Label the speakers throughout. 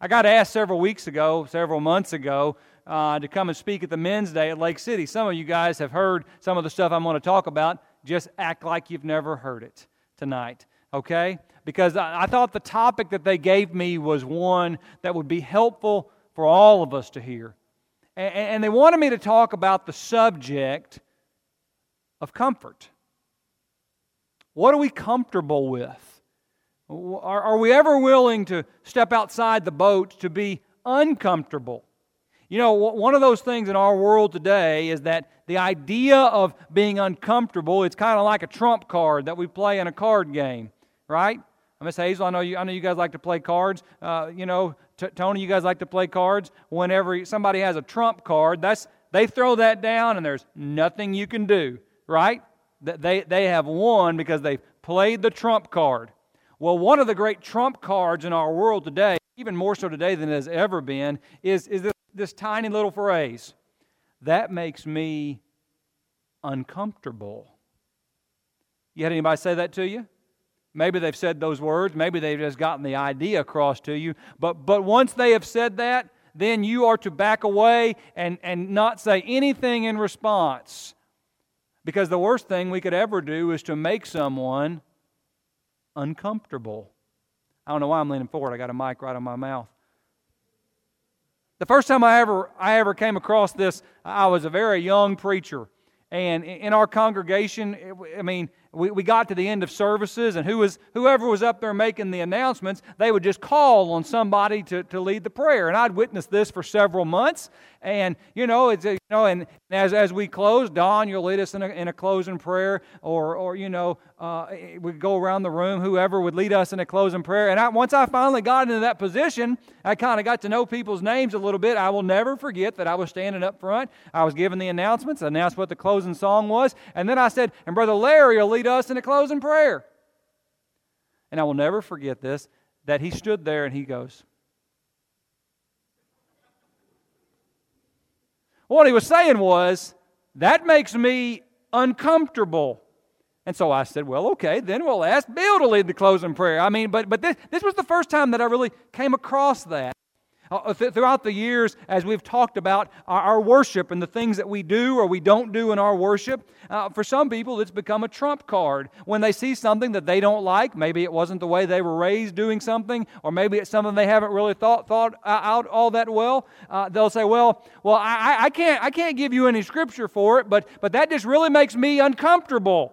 Speaker 1: I got asked several weeks ago, several months ago, uh, to come and speak at the Men's Day at Lake City. Some of you guys have heard some of the stuff I'm going to talk about. Just act like you've never heard it tonight, okay? Because I, I thought the topic that they gave me was one that would be helpful for all of us to hear. And, and they wanted me to talk about the subject of comfort. What are we comfortable with? Are, are we ever willing to step outside the boat to be uncomfortable? You know, one of those things in our world today is that the idea of being uncomfortable, it's kind of like a trump card that we play in a card game, right? Miss Hazel, I know you, I know you guys like to play cards. Uh, you know, T- Tony, you guys like to play cards. Whenever somebody has a trump card, that's they throw that down and there's nothing you can do, right? They, they have won because they've played the trump card. Well, one of the great trump cards in our world today, even more so today than it has ever been, is, is this, this tiny little phrase that makes me uncomfortable. You had anybody say that to you? Maybe they've said those words. Maybe they've just gotten the idea across to you. But, but once they have said that, then you are to back away and, and not say anything in response. Because the worst thing we could ever do is to make someone uncomfortable. I don't know why I'm leaning forward. I got a mic right on my mouth. The first time I ever I ever came across this, I was a very young preacher, and in our congregation, I mean, we, we got to the end of services, and who was, whoever was up there making the announcements, they would just call on somebody to, to lead the prayer. And I'd witnessed this for several months. And, you know, it's, you know and as, as we close, Don, you'll lead us in a, in a closing prayer, or, or you know, uh, we go around the room, whoever would lead us in a closing prayer. And I, once I finally got into that position, I kind of got to know people's names a little bit. I will never forget that I was standing up front. I was giving the announcements, announced what the closing song was. And then I said, and Brother Larry will lead us in a closing prayer. And I will never forget this that he stood there and he goes, What he was saying was, that makes me uncomfortable. And so I said, well, okay, then we'll ask Bill to lead the closing prayer. I mean, but, but this, this was the first time that I really came across that. Uh, th- throughout the years, as we've talked about our, our, worship and the things that we do or we don't do in our worship, uh, for some people it's become a trump card. When they see something that they don't like, maybe it wasn't the way they were raised doing something, or maybe it's something they haven't really thought, thought out all that well, uh, they'll say, well, well I, I, can't, I can't give you any scripture for it, but, but that just really makes me uncomfortable.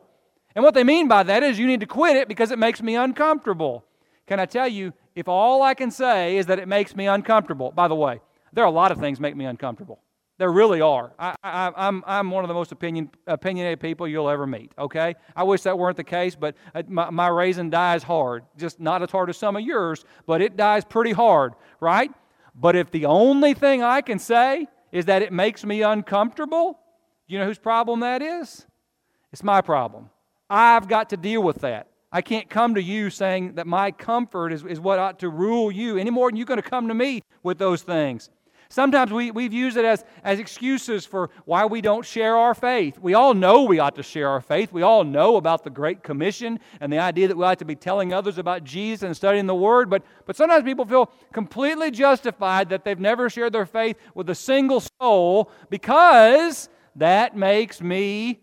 Speaker 1: And what they mean by that is you need to quit it because it makes me uncomfortable. Can I tell you, if all I can say is that it makes me uncomfortable, by the way, there are a lot of things make me uncomfortable. There really are. I, am I'm, I'm one of the most opinion, opinionated people you'll ever meet, okay? I wish that weren't the case, but uh, my, my raisin dies hard. Just not as hard as some of yours, but it dies pretty hard, right? But if the only thing I can say is that it makes me uncomfortable, you know whose problem that is? It's my problem. I've got to deal with that. I can't come to you saying that my comfort is, is what ought to rule you any more than you're going to come to me with those things. Sometimes we, we've used it as, as excuses for why we don't share our faith. We all know we ought to share our faith. We all know about the Great Commission and the idea that we ought to be telling others about Jesus and studying the Word, but, but sometimes people feel completely justified that they've never shared their faith with a single soul because that makes me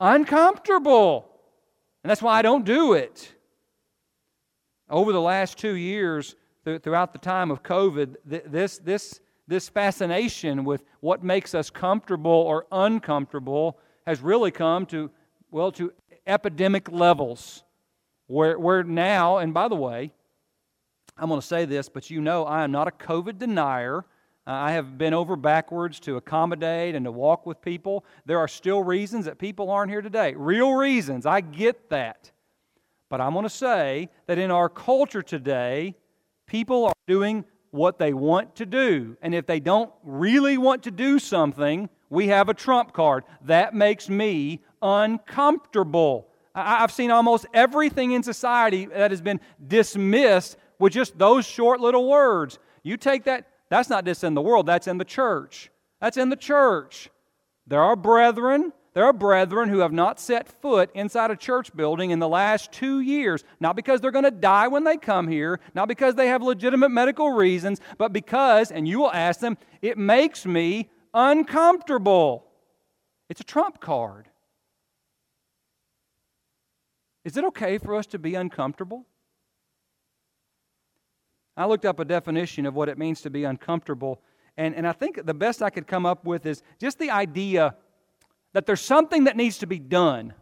Speaker 1: uncomfortable. And that's why I don't do it. Over the last two years, throughout the time of COVID, this, this, this fascination with what makes us comfortable or uncomfortable has really come to, well, to epidemic levels. Where, where now, and by the way, I'm going to say this, but you know I am not a COVID denier. Uh, I have been over backwards to accommodate and to walk with people. There are still reasons that people aren't here today. Real reasons. I get that. But I'm going to say that in our culture today, people are doing what they want to do. And if they don't really want to do something, we have a trump card. That makes me uncomfortable. I've seen almost everything in society that has been dismissed with just those short little words. You take that, that's not just in the world, that's in the church. That's in the church. There are brethren, there are brethren who have not set foot inside a church building in the last two years, not because they're going to die when they come here, not because they have legitimate medical reasons, but because, and you will ask them, it makes me uncomfortable. It's a trump card. Is it okay for us to be uncomfortable? I looked up a definition of what it means to be uncomfortable, and, and I think the best I could come up with is just the idea that there's something that needs to be done.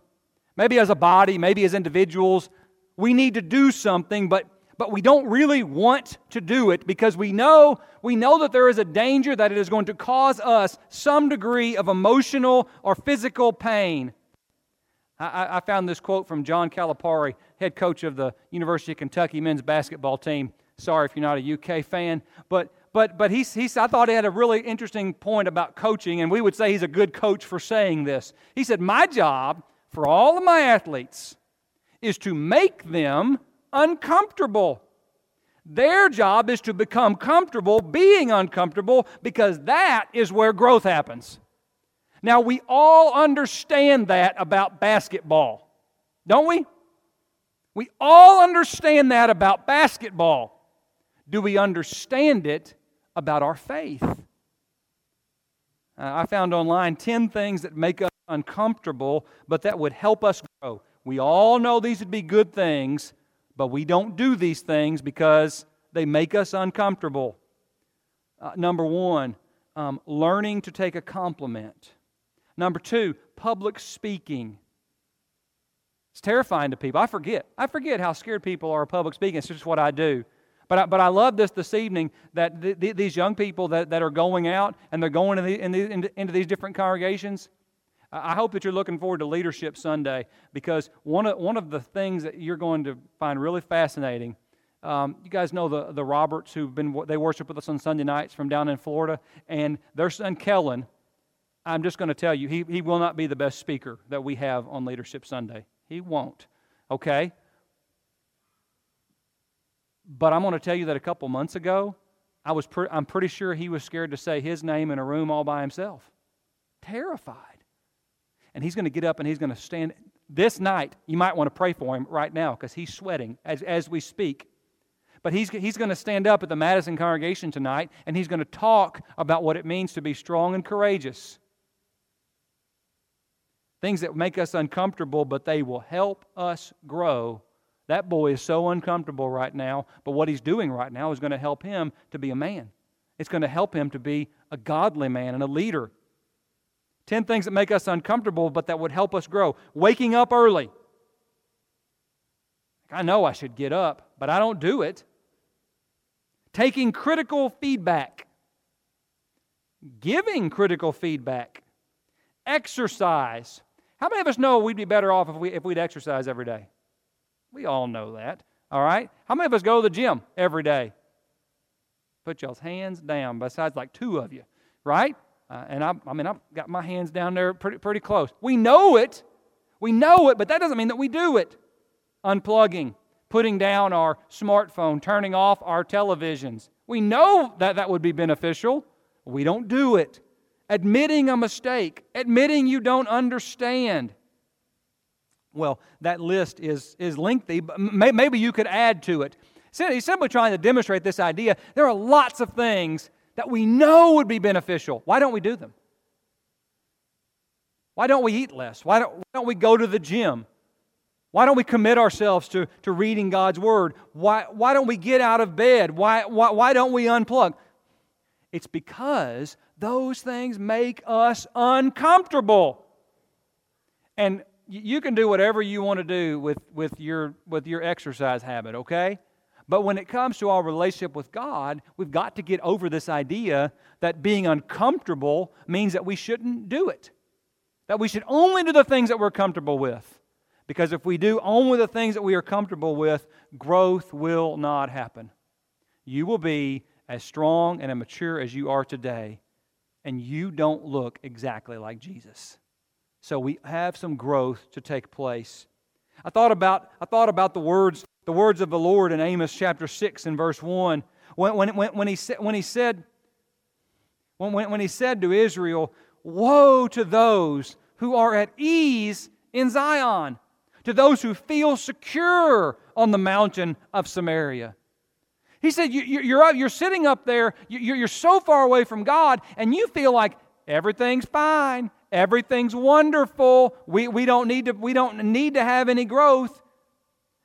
Speaker 1: Maybe as a body, maybe as individuals, we need to do something, but, but we don't really want to do it because we know, we know that there is a danger that it is going to cause us some degree of emotional or physical pain. I, I found this quote from John Calipari, head coach of the University of Kentucky men's basketball team. Sorry if you're not a UK fan, but but but he's, he's I thought he had a really interesting point about coaching, and we would say he's a good coach for saying this. He said, My job for all of my athletes is to make them uncomfortable. Their job is to become comfortable being uncomfortable because that is where growth happens. Now, we all understand that about basketball, don't we? We all understand that about basketball. Do we understand it about our faith? Uh, I found online 10 things that make us uncomfortable, but that would help us grow. We all know these would be good things, but we don't do these things because they make us uncomfortable. Uh, number one, um, learning to take a compliment. Number two, public speaking. It's terrifying to people. I forget. I forget how scared people are of public speaking. It's just what I do. But I, but I love this this evening that th- th- these young people that, that are going out and they're going in the, in the, into, into these different congregations. I hope that you're looking forward to Leadership Sunday because one of, one of the things that you're going to find really fascinating. Um, you guys know the, the Roberts who've been they worship with us on Sunday nights from down in Florida, and their son Kellen I'm just going to tell you, he, he will not be the best speaker that we have on Leadership Sunday. He won't. Okay? But I'm going to tell you that a couple months ago, I was pre- I'm pretty sure he was scared to say his name in a room all by himself. Terrified. And he's going to get up and he's going to stand. This night, you might want to pray for him right now because he's sweating as, as we speak. But he's, he's going to stand up at the Madison congregation tonight and he's going to talk about what it means to be strong and courageous things that make us uncomfortable, but they will help us grow. That boy is so uncomfortable right now, but what he's doing right now is going to help him to be a man. It's going to help him to be a godly man and a leader. 10 things that make us uncomfortable, but that would help us grow. Waking up early. I know I should get up, but I don't do it. Taking critical feedback. Giving critical feedback. Exercise. How many of us know we'd be better off if, we, if we'd exercise every day? We all know that. All right? How many of us go to the gym every day? Put y'all's hands down, besides like two of you, right? Uh, and I, I mean, I've got my hands down there pretty, pretty close. We know it. We know it, but that doesn't mean that we do it. Unplugging, putting down our smartphone, turning off our televisions. We know that that would be beneficial. We don't do it admitting a mistake, admitting you don't understand. Well, that list is, is lengthy, but maybe you could add to it. He's simply trying to demonstrate this idea. There are lots of things that we know would be beneficial. Why don't we do them? Why don't we eat less? Why don't, why don't we go to the gym? Why don't we commit ourselves to, to reading God's Word? Why, why don't we get out of bed? Why, why, why don't we unplug? It's because those things make us uncomfortable. And you can do whatever you want to do with, with, your, with your exercise habit, okay? But when it comes to our relationship with God, we've got to get over this idea that being uncomfortable means that we shouldn't do it. That we should only do the things that we're comfortable with. Because if we do only the things that we are comfortable with, growth will not happen. You will be as strong and as mature as you are today and you don't look exactly like Jesus. So we have some growth to take place. I thought about, I thought about the words, the words of the Lord in Amos chapter 6 and verse 1. When, when, when, when, he, said, when he said, when, when, when he said to Israel, Woe to those who are at ease in Zion, to those who feel secure on the mountain of Samaria. He said, you, are you're sitting up there, you're so far away from God, and you feel like everything's fine, everything's wonderful, we, we, don't, need to, we don't need to have any growth.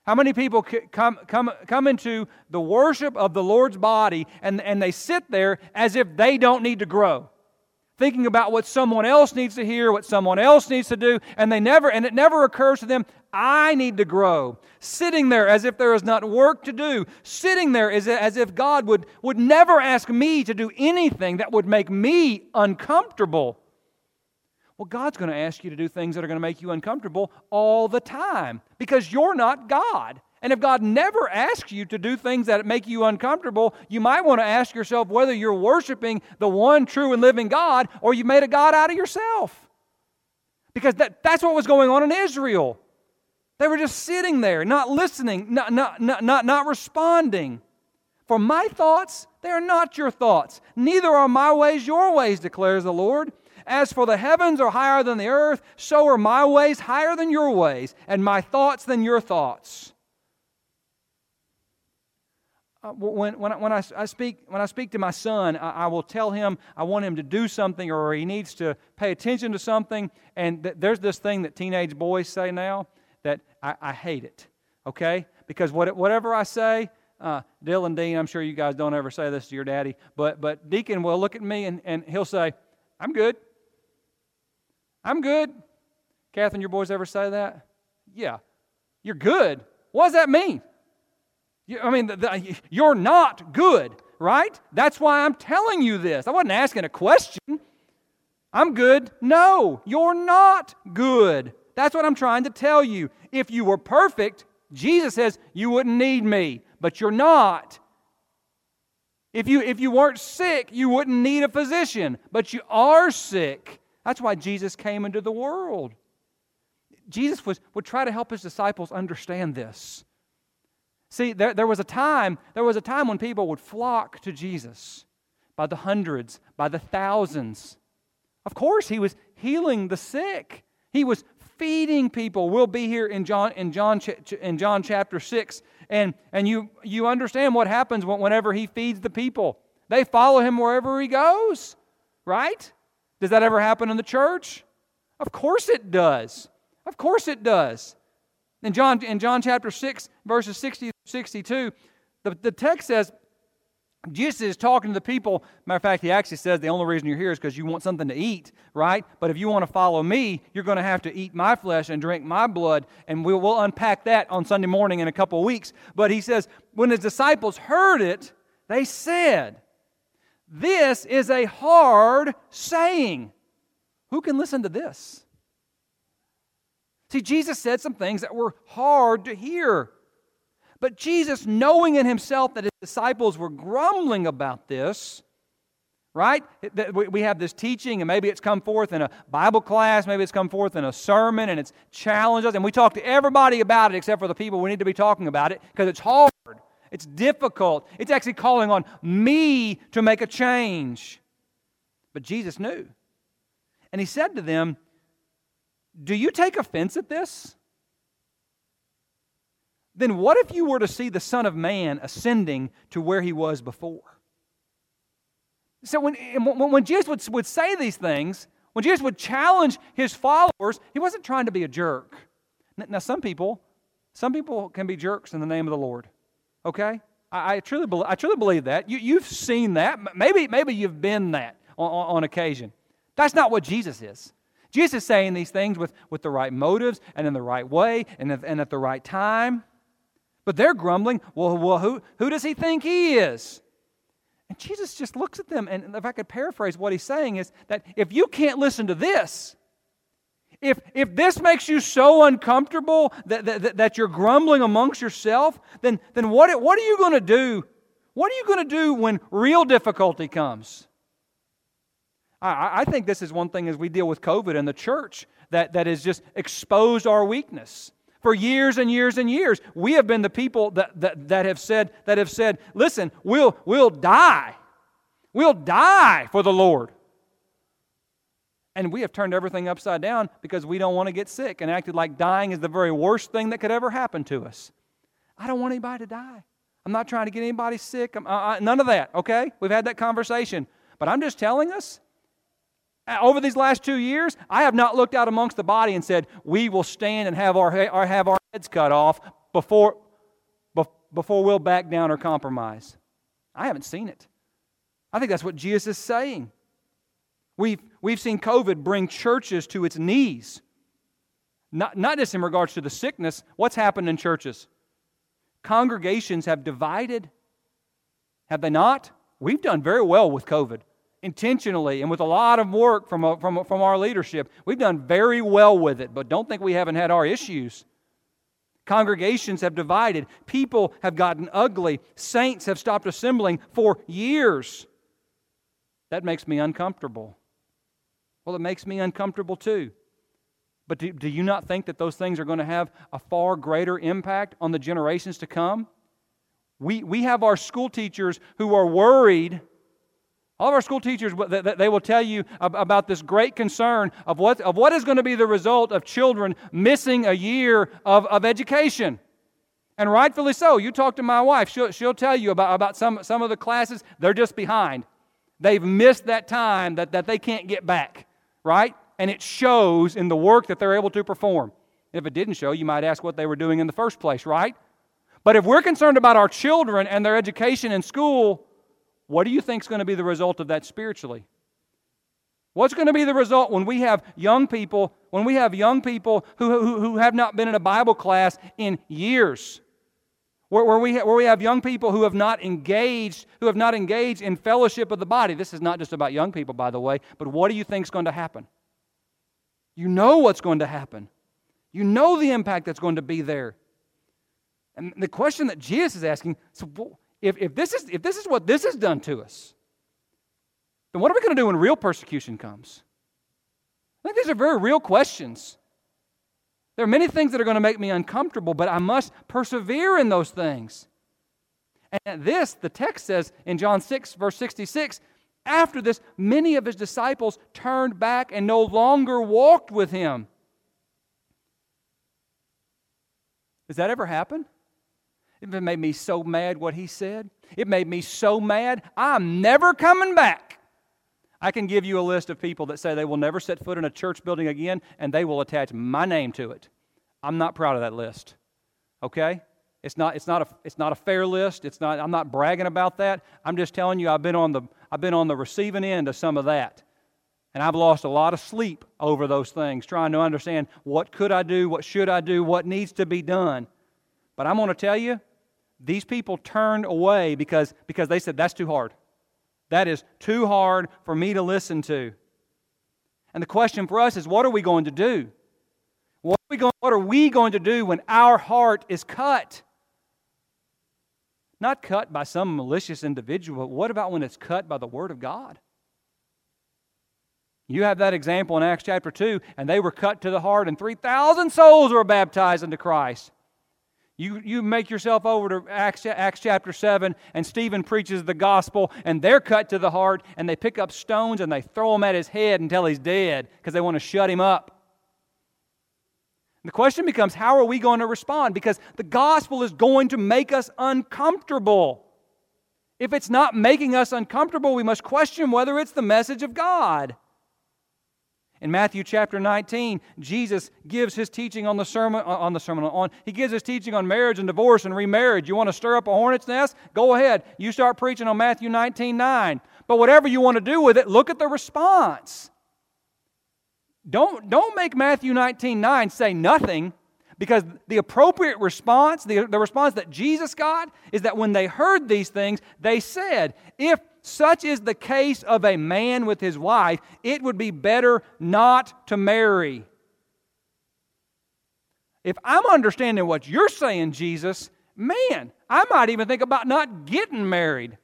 Speaker 1: How many people come, come, come into the worship of the Lord's body and, and they sit there as if they don't need to grow? Thinking about what someone else needs to hear, what someone else needs to do, and they never, and it never occurs to them, I need to grow. Sitting there as if there is not work to do, sitting there as, as if God would, would never ask me to do anything that would make me uncomfortable. Well, God's going to ask you to do things that are going to make you uncomfortable all the time because you're not God. And if God never asks you to do things that make you uncomfortable, you might want to ask yourself whether you're worshiping the one true and living God or you've made a God out of yourself. Because that, that's what was going on in Israel. They were just sitting there, not listening, not, not, not, not, not responding. For my thoughts, they are not your thoughts. Neither are my ways your ways, declares the Lord. As for the heavens are higher than the earth, so are my ways higher than your ways, and my thoughts than your thoughts. Uh, when, when, when I, I, speak, when I speak to my son, I, I, will tell him I want him to do something or he needs to pay attention to something. And th- there's this thing that teenage boys say now that I, I hate it, okay? Because what, whatever I say, uh, Dylan Dean, I'm sure you guys don't ever say this to your daddy, but, but Deacon will look at me and, and he'll say, I'm good. I'm good. Catherine, your boys ever say that? Yeah. You're good. What does that mean? You, I mean, the, the, you're not good, right? That's why I'm telling you this. I wasn't asking a question. I'm good. No, you're not good. That's what I'm trying to tell you. If you were perfect, Jesus says you wouldn't need me, but you're not. If you, if you weren't sick, you wouldn't need a physician, but you are sick. That's why Jesus came into the world. Jesus was, would try to help his disciples understand this. See, there, there was a time, there was a time when people would flock to Jesus by the hundreds, by the thousands. Of course, he was healing the sick. He was feeding people. We'll be here in John in John in John chapter 6 and and you you understand what happens whenever he feeds the people. They follow him wherever he goes, right? Does that ever happen in the church? Of course it does. Of course it does. In John, in John chapter 6, verses 60 62, the, the text says, Jesus is talking to the people. Matter of fact, he actually says the only reason you're here is because you want something to eat, right? But if you want to follow me, you're going to have to eat my flesh and drink my blood. And we'll, we'll unpack that on Sunday morning in a couple of weeks. But he says, when his disciples heard it, they said, this is a hard saying. Who can listen to this? See, Jesus said some things that were hard to hear. But Jesus, knowing in himself that his disciples were grumbling about this, right? We have this teaching, and maybe it's come forth in a Bible class, maybe it's come forth in a sermon, and it's challenged us. And we talk to everybody about it except for the people we need to be talking about it because it's hard. It's difficult. It's actually calling on me to make a change. But Jesus knew. And he said to them, Do you take offense at this? Then what if you were to see the Son of Man ascending to where he was before? So when, when Jesus would, would say these things, when Jesus would challenge his followers, he wasn't trying to be a jerk. Now, some people, some people can be jerks in the name of the Lord. Okay? I, I truly, be, I truly believe that. You, you've seen that. Maybe, maybe you've been that on, on, on occasion. That's not what Jesus is. Jesus is saying these things with, with the right motives and in the right way and at, and at the right time. But they're grumbling, well, well who, who does he think he is? And Jesus just looks at them, and if I could paraphrase what he's saying, is that if you can't listen to this, if, if this makes you so uncomfortable that, that, that you're grumbling amongst yourself, then, then what, what are you going to do? What are you going to do when real difficulty comes? I, I think this is one thing as we deal with COVID in the church that, that has just exposed our weakness. For years and years and years, we have been the people that, that, that, have, said, that have said, listen, we'll, we'll die. We'll die for the Lord. And we have turned everything upside down because we don't want to get sick and acted like dying is the very worst thing that could ever happen to us. I don't want anybody to die. I'm not trying to get anybody sick. Uh, none of that, okay? We've had that conversation. But I'm just telling us over these last two years, I have not looked out amongst the body and said, we will stand and have our, have our heads cut off before, before we'll back down or compromise. I haven't seen it. I think that's what Jesus is saying. We've, we've seen COVID bring churches to its knees. Not, not just in regards to the sickness, what's happened in churches? Congregations have divided. Have they not? We've done very well with COVID, intentionally and with a lot of work from, uh, from, from our leadership. We've done very well with it, but don't think we haven't had our issues. Congregations have divided. People have gotten ugly. Saints have stopped assembling for years. That makes me uncomfortable. Well, it makes me uncomfortable too. But do, do you not think that those things are going to have a far greater impact on the generations to come? We, we have our school teachers who are worried. All of our school teachers, they will tell you about this great concern of what, of what is going to be the result of children missing a year of, of education. And rightfully so. You talk to my wife, she'll, she'll tell you about, about some, some of the classes, they're just behind. They've missed that time that, that they can't get back, right? And it shows in the work that they're able to perform. If it didn't show, you might ask what they were doing in the first place, right? But if we're concerned about our children and their education in school, what do you think is going to be the result of that spiritually? What's going to be the result when we have young people, when we have young people who, who, who have not been in a Bible class in years? Where, where, we, where we have young people who have not engaged, who have not engaged in fellowship of the body. This is not just about young people, by the way, but what do you think is going to happen? You know what's going to happen. You know the impact that's going to be there. And the question that Jesus is asking so if, if, this is, if this is what this has done to us, then what are we going to do when real persecution comes? I think these are very real questions. There are many things that are going to make me uncomfortable, but I must persevere in those things. And this, the text says in John 6, verse 66, after this, many of his disciples turned back and no longer walked with him. Does that ever happen? It made me so mad what he said. It made me so mad, I'm never coming back. I can give you a list of people that say they will never set foot in a church building again and they will attach my name to it. I'm not proud of that list. Okay? It's not, it's not, a, it's not a fair list. It's not, I'm not bragging about that. I'm just telling you I've been, on the, I've been on the receiving end of some of that. And I've lost a lot of sleep over those things, trying to understand what could I do, what should I do, what needs to be done. But I'm going to tell you, these people turned away because, because they said, that's too hard. That is too hard for me to listen to. And the question for us is what are we going to do? What are we going, what are we going to do when our heart is cut? Not cut by some malicious individual, but what about when it's cut by the Word of God? You have that example in Acts chapter 2, and they were cut to the heart, and 3,000 souls were baptized into Christ. You, you make yourself over to Acts, Acts chapter 7, and Stephen preaches the gospel, and they're cut to the heart, and they pick up stones and they throw them at his head until he's dead because they want to shut him up. The question becomes how are we going to respond? Because the gospel is going to make us uncomfortable. If it's not making us uncomfortable, we must question whether it's the message of God. In Matthew chapter 19, Jesus gives his teaching on the sermon uh, on the sermon on he gives his teaching on marriage and divorce and remarriage. You want to stir up a hornet's nest? Go ahead. You start preaching on Matthew 19, 9. But whatever you want to do with it, look at the response. Don't, don't make Matthew 19, 9 say nothing because the appropriate response, the, the response that Jesus got, is that when they heard these things, they said, If such is the case of a man with his wife, it would be better not to marry. If I'm understanding what you're saying, Jesus, man, I might even think about not getting married.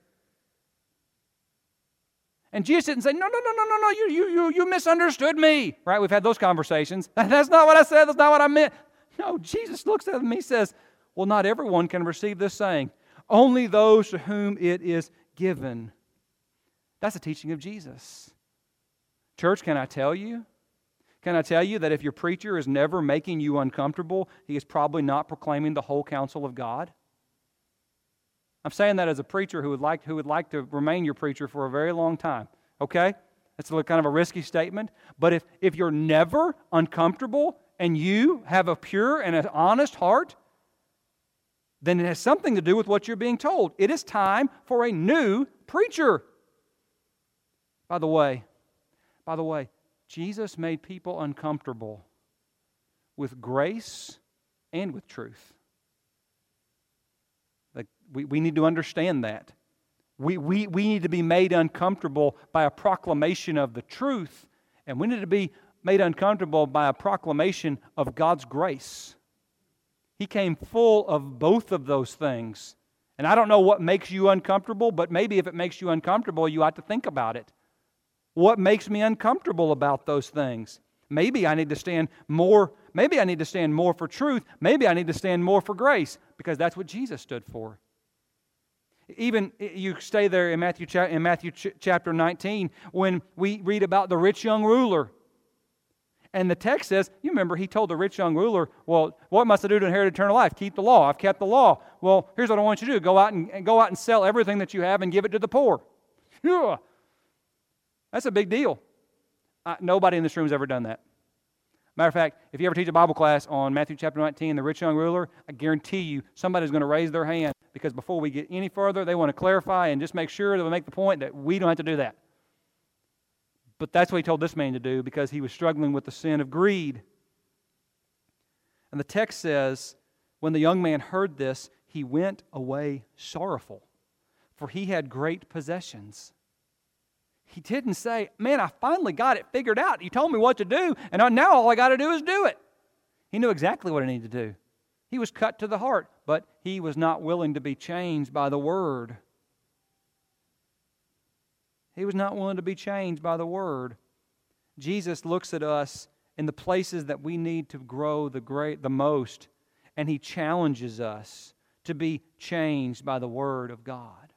Speaker 1: And Jesus didn't say, No, no, no, no, no, no, you, you, you, you misunderstood me. Right? We've had those conversations. That's not what I said. That's not what I meant. No, Jesus looks at me and says, Well, not everyone can receive this saying, only those to whom it is given. That's a teaching of Jesus. Church, can I tell you? Can I tell you that if your preacher is never making you uncomfortable, he is probably not proclaiming the whole counsel of God? I'm saying that as a preacher who would like, who would like to remain your preacher for a very long time. Okay? That's a kind of a risky statement. But if, if you're never uncomfortable and you have a pure and an honest heart, then it has something to do with what you're being told. It is time for a new preacher. By the way, by the way, Jesus made people uncomfortable with grace and with truth. Like we, we need to understand that. We, we, we need to be made uncomfortable by a proclamation of the truth, and we need to be made uncomfortable by a proclamation of God's grace. He came full of both of those things. And I don't know what makes you uncomfortable, but maybe if it makes you uncomfortable, you ought to think about it. What makes me uncomfortable about those things? Maybe I need to stand more, maybe I need to stand more for truth. Maybe I need to stand more for grace because that's what Jesus stood for. Even you stay there in Matthew, in Matthew chapter 19 when we read about the rich young ruler. And the text says, you remember, he told the rich young ruler, Well, what must I do to inherit eternal life? Keep the law. I've kept the law. Well, here's what I want you to do go out and, go out and sell everything that you have and give it to the poor. Yeah. That's a big deal. Uh, nobody in this room has ever done that. Matter of fact, if you ever teach a Bible class on Matthew chapter 19, the rich young ruler, I guarantee you somebody's going to raise their hand because before we get any further, they want to clarify and just make sure that we make the point that we don't have to do that. But that's what he told this man to do because he was struggling with the sin of greed. And the text says, when the young man heard this, he went away sorrowful, for he had great possessions. He didn't say, Man, I finally got it figured out. You told me what to do, and now all I got to do is do it. He knew exactly what he needed to do. He was cut to the heart, but he was not willing to be changed by the word. He was not willing to be changed by the word. Jesus looks at us in the places that we need to grow the great the most, and he challenges us to be changed by the word of God.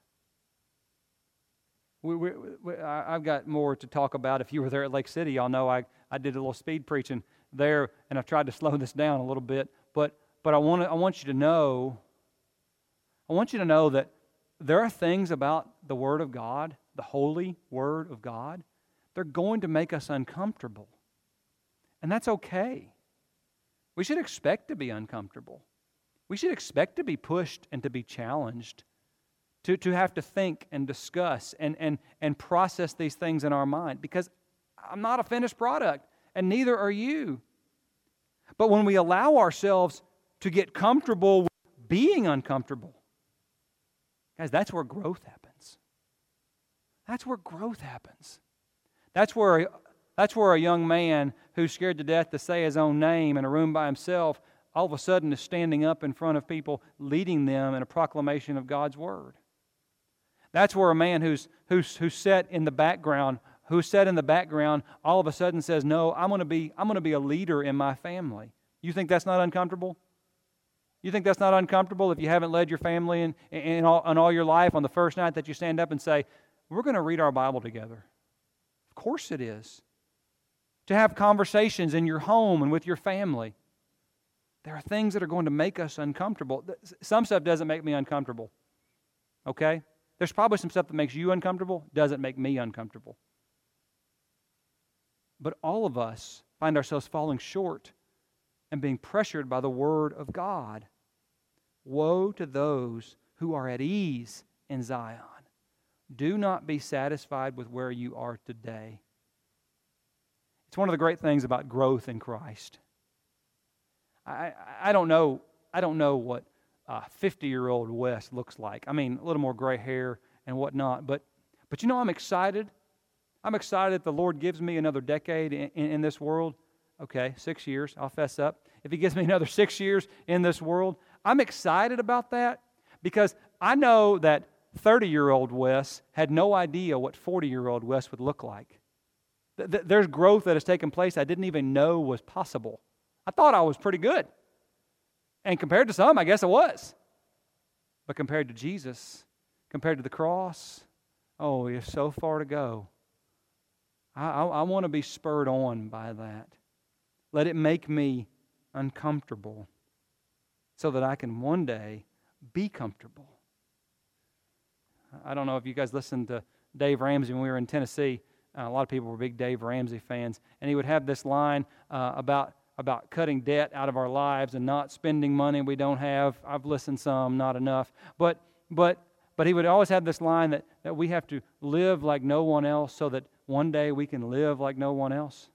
Speaker 1: We, we, we, I've got more to talk about. If you were there at Lake City, y'all know I, I did a little speed preaching there, and I've tried to slow this down a little bit. But, but I, want I want you to know, I want you to know that there are things about the Word of God, the holy Word of God, they're going to make us uncomfortable. And that's okay. We should expect to be uncomfortable. We should expect to be pushed and to be challenged to, to have to think and discuss and, and, and process these things in our mind because I'm not a finished product, and neither are you. But when we allow ourselves to get comfortable with being uncomfortable, guys, that's where growth happens. That's where growth happens. That's where, that's where a young man who's scared to death to say his own name in a room by himself all of a sudden is standing up in front of people, leading them in a proclamation of God's word. That's where a man who's, who's, who's set in the background, who's set in the background, all of a sudden says, No, I'm going to be, I'm going to be a leader in my family. You think that's not uncomfortable? You think that's not uncomfortable if you haven't led your family in, in, all, in all your life on the first night that you stand up and say, We're going to read our Bible together? Of course it is. To have conversations in your home and with your family. There are things that are going to make us uncomfortable. Some stuff doesn't make me uncomfortable. Okay? There's probably some stuff that makes you uncomfortable, doesn't make me uncomfortable. But all of us find ourselves falling short and being pressured by the Word of God. Woe to those who are at ease in Zion. Do not be satisfied with where you are today. It's one of the great things about growth in Christ. I, I don't know I don't know what Uh, 50 year old Wes looks like. I mean, a little more gray hair and whatnot. But, but you know, I'm excited. I'm excited that the Lord gives me another decade in, in, in this world. Okay, six years, I'll fess up. If He gives me another six years in this world, I'm excited about that because I know that 30 year old Wes had no idea what 40 year old Wes would look like. There's growth that has taken place I didn't even know was possible. I thought I was pretty good. And compared to some, I guess it was. But compared to Jesus, compared to the cross, oh, we have so far to go. I, I, I want to be spurred on by that. Let it make me uncomfortable so that I can one day be comfortable. I don't know if you guys listened to Dave Ramsey when we were in Tennessee. Uh, a lot of people were big Dave Ramsey fans, and he would have this line uh, about about cutting debt out of our lives and not spending money we don't have. I've listened some, not enough, but but but he would always have this line that, that we have to live like no one else so that one day we can live like no one else.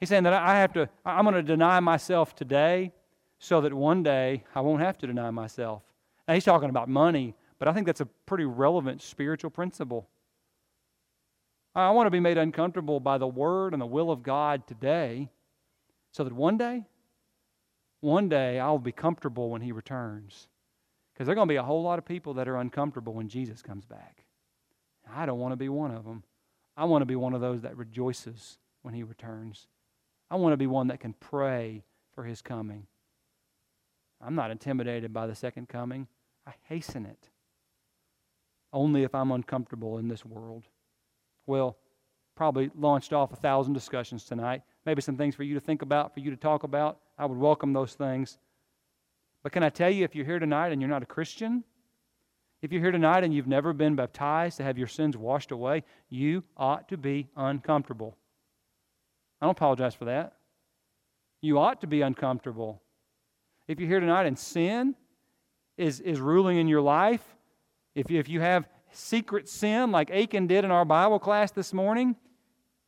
Speaker 1: He's saying that I have to, I'm going to deny myself today so that one day I won't have to deny myself. Now, he's talking about money, but I think that's a pretty relevant spiritual principle. I want to be made uncomfortable by the Word and the will of God today so that one day, one day I'll be comfortable when He returns. Because there are going to be a whole lot of people that are uncomfortable when Jesus comes back. I don't want to be one of them. I want to be one of those that rejoices when He returns. I want to be one that can pray for His coming. I'm not intimidated by the second coming, I hasten it. Only if I'm uncomfortable in this world. Well, probably launched off a thousand discussions tonight. Maybe some things for you to think about, for you to talk about. I would welcome those things. But can I tell you, if you're here tonight and you're not a Christian, if you're here tonight and you've never been baptized to have your sins washed away, you ought to be uncomfortable. I don't apologize for that. You ought to be uncomfortable. If you're here tonight and sin is, is ruling in your life, if you, if you have secret sin like Achan did in our Bible class this morning,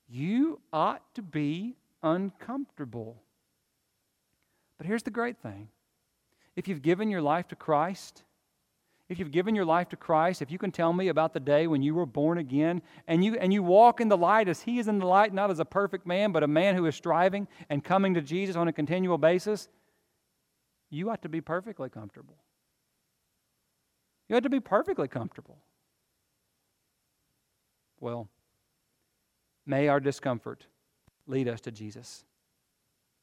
Speaker 1: you ought to be uncomfortable. But here's the great thing if you've given your life to Christ, if you've given your life to Christ, if you can tell me about the day when you were born again and you, and you walk in the light as He is in the light, not as a perfect man, but a man who is striving and coming to Jesus on a continual basis, you ought to be perfectly comfortable. You ought to be perfectly comfortable. Well, may our discomfort lead us to Jesus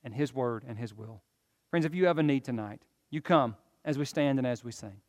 Speaker 1: and His Word and His will. Friends, if you have a need tonight, you come as we stand and as we sing.